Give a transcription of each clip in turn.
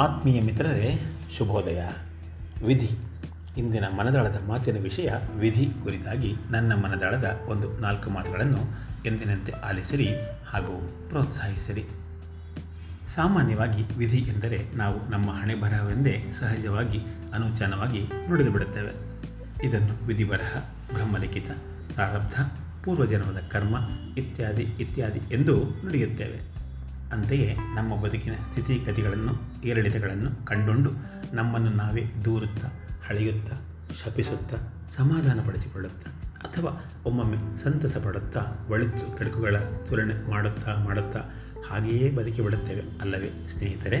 ಆತ್ಮೀಯ ಮಿತ್ರರೇ, ಶುಭೋದಯ. ವಿಧಿ. ಇಂದಿನ ಮನದಾಳದ ಮಾತಿನ ವಿಷಯ ವಿಧಿ ಕುರಿತಾಗಿ ನನ್ನ ಮನದಾಳದ ಒಂದು ನಾಲ್ಕು ಮಾತುಗಳನ್ನು ಎಂದಿನಂತೆ ಆಲಿಸಿರಿ ಹಾಗೂ ಪ್ರೋತ್ಸಾಹಿಸಿರಿ. ಸಾಮಾನ್ಯವಾಗಿ ವಿಧಿ ಎಂದರೆ ನಾವು ನಮ್ಮ ಹಣೆ ಬರಹವೆಂದೇ ಸಹಜವಾಗಿ ಅನುಚಾನವಾಗಿ ನುಡಿದು ಬಿಡುತ್ತೇವೆ. ಇದನ್ನು ವಿಧಿ ಬರಹ ಬ್ರಹ್ಮಲಿಖಿತ, ಪ್ರಾರಬ್ಧ, ಪೂರ್ವಜನ್ಮದ ಕರ್ಮ ಇತ್ಯಾದಿ ಇತ್ಯಾದಿ ಎಂದು ನುಡಿಯುತ್ತೇವೆ. ಅಂತೆಯೇ ನಮ್ಮ ಬದುಕಿನ ಸ್ಥಿತಿಗತಿಗಳನ್ನು, ಏರಿಳಿತಗಳನ್ನು ಕಂಡುಂಡು ನಮ್ಮನ್ನು ನಾವೇ ದೂರುತ್ತಾ ಹಳೆಯುತ್ತಾ ಶಪಿಸುತ್ತಾ, ಸಮಾಧಾನಪಡಿಸಿಕೊಳ್ಳುತ್ತಾ ಅಥವಾ ಒಮ್ಮೊಮ್ಮೆ ಸಂತಸ ಪಡುತ್ತಾ ಒಳಿತು ಕೆಡುಕುಗಳ ತುಲನೆ ಮಾಡುತ್ತಾ ಮಾಡುತ್ತಾ ಹಾಗೆಯೇ ಬದುಕಿ ಬಿಡುತ್ತೇವೆ ಅಲ್ಲವೇ ಸ್ನೇಹಿತರೆ?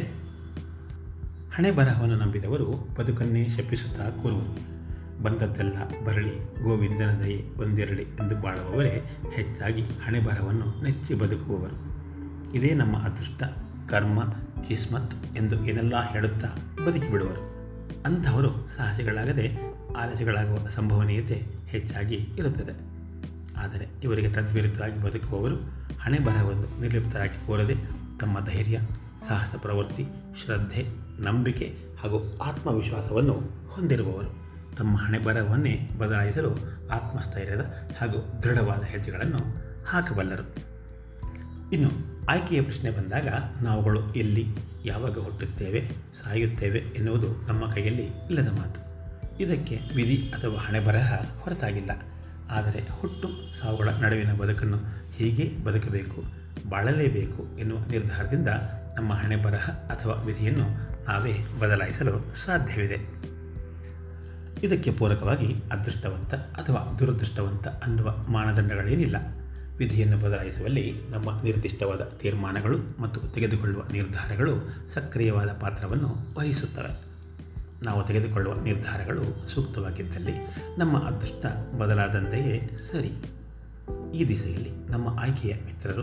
ಹಣೆ ಬರಹವನ್ನು ನಂಬಿದವರು ಬದುಕನ್ನೇ ಶಪಿಸುತ್ತಾ ಕೂರುವರು. ಬಂದದ್ದೆಲ್ಲ ಬರಳಿ ಗೋವಿಂದನ ದಯೆ ಒಂದಿರಲಿ ಎಂದು ಬಾಳುವವರೇ ಹೆಚ್ಚಾಗಿ ಹಣೆ ಬರಹವನ್ನು ನೆಚ್ಚಿ ಬದುಕುವವರು. ಇದೇ ನಮ್ಮ ಅದೃಷ್ಟ, ಕರ್ಮ, ಕಿಸ್ಮತ್ ಎಂದು ಏನೆಲ್ಲ ಹೇಳುತ್ತಾ ಬದುಕಿ ಬಿಡುವರು. ಅಂಥವರು ಸಾಹಸಿಗಳಾಗದೆ ಆಲಸಿಗಳಾಗುವ ಸಂಭವನೀಯತೆ ಹೆಚ್ಚಾಗಿ ಇರುತ್ತದೆ. ಆದರೆ ಇವರಿಗೆ ತದ್ವಿರುದ್ಧವಾಗಿ ಬದುಕುವವರು ಹಣೆ ಬರಹವನ್ನು ನಿರ್ಲಿಪ್ತರಾಗಿ ಕೋರದೆ ತಮ್ಮ ಧೈರ್ಯ, ಸಾಹಸ ಪ್ರವೃತ್ತಿ, ಶ್ರದ್ಧೆ, ನಂಬಿಕೆ ಹಾಗೂ ಆತ್ಮವಿಶ್ವಾಸವನ್ನು ಹೊಂದಿರುವವರು. ತಮ್ಮ ಹಣೆ ಬರಹವನ್ನೇ ಬದಲಾಯಿಸಲು ಆತ್ಮಸ್ಥೈರ್ಯದ ಹಾಗೂ ದೃಢವಾದ ಹೆಜ್ಜೆಗಳನ್ನು ಹಾಕಬಲ್ಲರು. ಇನ್ನು ಆಯ್ಕೆಯ ಪ್ರಶ್ನೆ ಬಂದಾಗ ನಾವುಗಳು ಎಲ್ಲಿ, ಯಾವಾಗ ಹುಟ್ಟುತ್ತೇವೆ, ಸಾಯುತ್ತೇವೆ ಎನ್ನುವುದು ನಮ್ಮ ಕೈಯಲ್ಲಿ ಇಲ್ಲದ ಮಾತು. ಇದಕ್ಕೆ ವಿಧಿ ಅಥವಾ ಹಣೆ ಬರಹ ಹೊರತಾಗಿಲ್ಲ. ಆದರೆ ಹುಟ್ಟು ಸಾವುಗಳ ನಡುವಿನ ಬದುಕನ್ನು ಹೀಗೆ ಬದುಕಬೇಕು, ಬಾಳಲೇಬೇಕು ಎನ್ನುವ ನಿರ್ಧಾರದಿಂದ ನಮ್ಮ ಹಣೆ ಬರಹ ಅಥವಾ ವಿಧಿಯನ್ನು ನಾವೇ ಬದಲಾಯಿಸಲು ಸಾಧ್ಯವಿದೆ. ಇದಕ್ಕೆ ಪೂರಕವಾಗಿ ಅದೃಷ್ಟವಂತ ಅಥವಾ ದುರದೃಷ್ಟವಂತ ಅನ್ನುವ ಮಾನದಂಡಗಳೇನಿಲ್ಲ. ವಿಧಿಯನ್ನು ಬದಲಾಯಿಸುವಲ್ಲಿ ನಮ್ಮ ನಿರ್ದಿಷ್ಟವಾದ ತೀರ್ಮಾನಗಳು ಮತ್ತು ತೆಗೆದುಕೊಳ್ಳುವ ನಿರ್ಧಾರಗಳು ಸಕ್ರಿಯವಾದ ಪಾತ್ರವನ್ನು ವಹಿಸುತ್ತವೆ. ನಾವು ತೆಗೆದುಕೊಳ್ಳುವ ನಿರ್ಧಾರಗಳು ಸೂಕ್ತವಾಗಿದ್ದಲ್ಲಿ ನಮ್ಮ ಅದೃಷ್ಟ ಬದಲಾದಂತೆಯೇ ಸರಿ. ಈ ದಿಸೆಯಲ್ಲಿ ನಮ್ಮ ಆಯ್ಕೆಯ ಮಿತ್ರರು,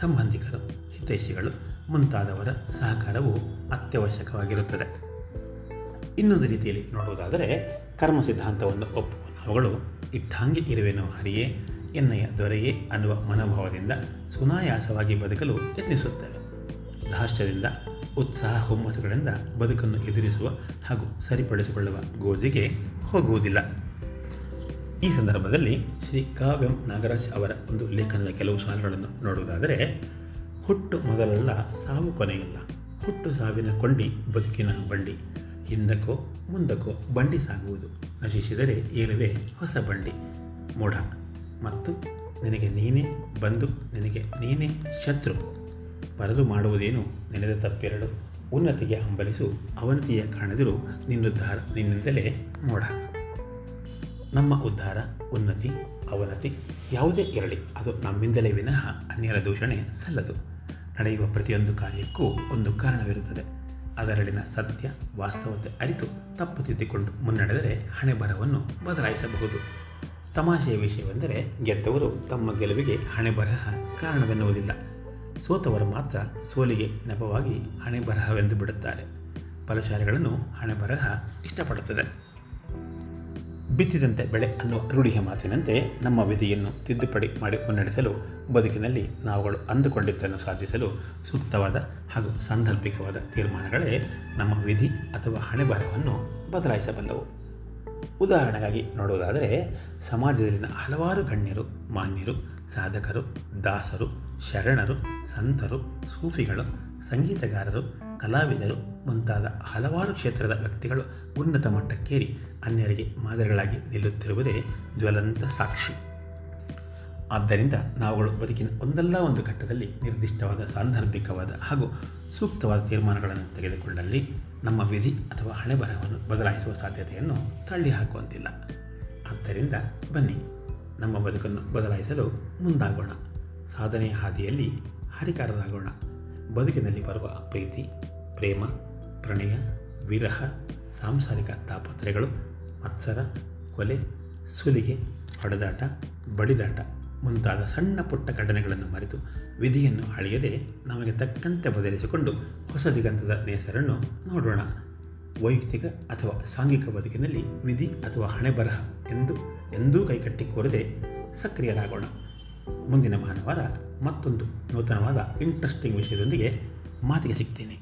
ಸಂಬಂಧಿಕರು, ಹಿತೈಷಿಗಳು, ಮುಂತಾದವರ ಸಹಕಾರವು ಅತ್ಯವಶ್ಯಕವಾಗಿರುತ್ತದೆ. ಇನ್ನೊಂದು ರೀತಿಯಲ್ಲಿ ನೋಡುವುದಾದರೆ ಕರ್ಮ ಸಿದ್ಧಾಂತವನ್ನು ಒಪ್ಪುವ ನಾವುಗಳು ಇಟ್ಟಾಂಗೆ ಇರುವೆನೋ ಹರಿಯೇ ಎನ್ನಯ ದೊರೆಯೇ ಅನ್ನುವ ಮನೋಭಾವದಿಂದ ಸುನಾಯಾಸವಾಗಿ ಬದುಕಲು ಯತ್ನಿಸುತ್ತೇವೆ. ಧಾರ್ಷ್ಯದಿಂದ ಉತ್ಸಾಹ ಹುಮ್ಮಸ್ಸುಗಳಿಂದ ಬದುಕನ್ನು ಎದುರಿಸುವ ಹಾಗೂ ಸರಿಪಡಿಸಿಕೊಳ್ಳುವ ಗೋಜಿಗೆ ಹೋಗುವುದಿಲ್ಲ. ಈ ಸಂದರ್ಭದಲ್ಲಿ ಶ್ರೀ ಕಾವ್ಯಂ ನಾಗರಾಜ್ ಅವರ ಒಂದು ಲೇಖನದ ಕೆಲವು ಸಾಲುಗಳನ್ನು ನೋಡುವುದಾದರೆ, ಹುಟ್ಟು ಮೊದಲಲ್ಲ ಸಾವು ಕೊನೆಯಲ್ಲ. ಹುಟ್ಟು ಸಾವಿನ ಕೊಂಡಿ ಬದುಕಿನ ಬಂಡಿ. ಹಿಂದಕ್ಕೋ ಮುಂದಕ್ಕೋ ಬಂಡಿ ಸಾಗುವುದು. ನಶಿಸಿದರೆ ಏರುವೆ ಹೊಸ ಬಂಡಿ. ಮೂಢ ಮತ್ತು ನಿನಗೆ ನೀನೇ ಬಂದು ನಿನಗೆ ನೀನೇ ಶತ್ರು. ಪರದು ಮಾಡುವುದೇನು? ನೆನೆದ ತಪ್ಪೆರಡು. ಉನ್ನತಿಗೆ ಹಂಬಲಿಸು. ಅವನತಿಯ ಕಾಣದಿರು. ನಿನ್ನುದ್ಧಾರ ನಿನ್ನಿಂದಲೇ ಮೋಡ ನಮ್ಮ ಉದ್ಧಾರ, ಉನ್ನತಿ, ಅವನತಿ ಯಾವುದೇ ಇರಲಿ. ಅದು ನಮ್ಮಿಂದಲೇ ವಿನಃ ಅನ್ಯರ ದೂಷಣೆ ಸಲ್ಲದು. ನಡೆಯುವ ಪ್ರತಿಯೊಂದು ಕಾರ್ಯಕ್ಕೂ ಒಂದು ಕಾರಣವಿರುತ್ತದೆ. ಅದರಲ್ಲಿನ ಸತ್ಯ ವಾಸ್ತವತೆ ಅರಿತು ತಪ್ಪು ತಿದ್ದಿಕೊಂಡು ಮುನ್ನಡೆದರೆ ಹಣೆ ಬರವನ್ನು ಬದಲಾಯಿಸಬಹುದು. ತಮಾಷೆಯ ವಿಷಯವೆಂದರೆ ಗೆದ್ದವರು ತಮ್ಮ ಗೆಲುವಿಗೆ ಹಣೆ ಬರಹ ಕಾರಣವೆನ್ನುವುದಿಲ್ಲ. ಸೋತವರು ಮಾತ್ರ ಸೋಲಿಗೆ ನೆಪವಾಗಿ ಹಣೆ ಬರಹವೆಂದು ಬಿಡುತ್ತಾರೆ. ಬಲಶಾಲಿಗಳನ್ನು ಹಣೆ ಬರಹ ಇಷ್ಟಪಡುತ್ತದೆ. ಬಿತ್ತಿದಂತೆ ಬೆಳೆ ಅನ್ನುವ ರೂಢಿಯ ಮಾತಿನಂತೆ ನಮ್ಮ ವಿಧಿಯನ್ನು ತಿದ್ದುಪಡಿ ಮಾಡಿ ಮುನ್ನಡೆಸಲು ಬದುಕಿನಲ್ಲಿ ನಾವುಗಳು ಅಂದುಕೊಂಡಿದ್ದನ್ನು ಸಾಧಿಸಲು ಸೂಕ್ತವಾದ ಹಾಗೂ ಸಾಂದರ್ಭಿಕವಾದ ತೀರ್ಮಾನಗಳೇ ನಮ್ಮ ವಿಧಿ ಅಥವಾ ಹಣೆ ಬರಹವನ್ನು ಬದಲಾಯಿಸಬಲ್ಲವು. ಉದಾಹರಣೆಗಾಗಿ ನೋಡುವುದಾದರೆ, ಸಮಾಜದಲ್ಲಿನ ಹಲವಾರು ಗಣ್ಯರು, ಮಾನ್ಯರು, ಸಾಧಕರು, ದಾಸರು, ಶರಣರು, ಸಂತರು, ಸೂಫಿಗಳು, ಸಂಗೀತಗಾರರು, ಕಲಾವಿದರು ಮುಂತಾದ ಹಲವಾರು ಕ್ಷೇತ್ರದ ವ್ಯಕ್ತಿಗಳು ಉನ್ನತ ಮಟ್ಟಕ್ಕೇರಿ ಅನ್ಯರಿಗೆ ಮಾದರಿಗಳಾಗಿ ನಿಲ್ಲುತ್ತಿರುವುದೇ ಜ್ವಲಂತ ಸಾಕ್ಷಿ. ಆದ್ದರಿಂದ ನಾವುಗಳು ಬದುಕಿನ ಒಂದಲ್ಲ ಒಂದು ಘಟ್ಟದಲ್ಲಿ ನಿರ್ದಿಷ್ಟವಾದ ಸಾಂದರ್ಭಿಕವಾದ ಹಾಗೂ ಸೂಕ್ತವಾದ ತೀರ್ಮಾನಗಳನ್ನು ತೆಗೆದುಕೊಂಡಲ್ಲಿ ನಮ್ಮ ವಿಧಿ ಅಥವಾ ಹಣೆ ಬರಹವನ್ನು ಬದಲಾಯಿಸುವ ಸಾಧ್ಯತೆಯನ್ನು ತಳ್ಳಿ ಹಾಕುವಂತಿಲ್ಲ. ಆದ್ದರಿಂದ ಬನ್ನಿ, ನಮ್ಮ ಬದುಕನ್ನು ಬದಲಾಯಿಸಲು ಮುಂದಾಗೋಣ. ಸಾಧನೆಯ ಹಾದಿಯಲ್ಲಿ ಹರಿಕಾರರಾಗೋಣ. ಬದುಕಿನಲ್ಲಿ ಬರುವ ಪ್ರೀತಿ, ಪ್ರೇಮ, ಪ್ರಣಯ, ವಿರಹ, ಸಾಂಸಾರಿಕ ತಾಪತ್ರೆಗಳು ಮತ್ಸರ, ಕೊಲೆ, ಸುಲಿಗೆ, ಹೊಡೆದಾಟ, ಬಡಿದಾಟ ಮುಂತಾದ ಸಣ್ಣ ಪುಟ್ಟ ಘಟನೆಗಳನ್ನು ಮರೆತು ವಿಧಿಯನ್ನು ಅಳೆಯದೆ ನಮಗೆ ತಕ್ಕಂತೆ ಬದಲಿಸಿಕೊಂಡು ಹೊಸ ದಿಗಂತದ ನೇಸರನ್ನು ನೋಡೋಣ. ವೈಯಕ್ತಿಕ ಅಥವಾ ಸಾಂಘಿಕ ಬದುಕಿನಲ್ಲಿ ವಿಧಿ ಅಥವಾ ಹಣೆಬರಹ ಎಂದು ಎಂದೂ ಕೈಕಟ್ಟಿ ಕೋರದೆ ಸಕ್ರಿಯರಾಗೋಣ. ಮುಂದಿನ ಭಾನುವಾರ ಮತ್ತೊಂದು ನೂತನವಾದ ಇಂಟ್ರೆಸ್ಟಿಂಗ್ ವಿಷಯದೊಂದಿಗೆ ಮಾತಿಗೆ ಸಿಗ್ತೀನಿ.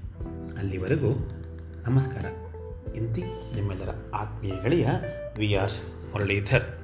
ಅಲ್ಲಿವರೆಗೂ ನಮಸ್ಕಾರ. ಇಂತಿ ನಿಮ್ಮೆಲ್ಲರ ಆತ್ಮೀಯ ಗೆಳೆಯ ವಿ ಆರ್ ಮುರಳೀಧರ್.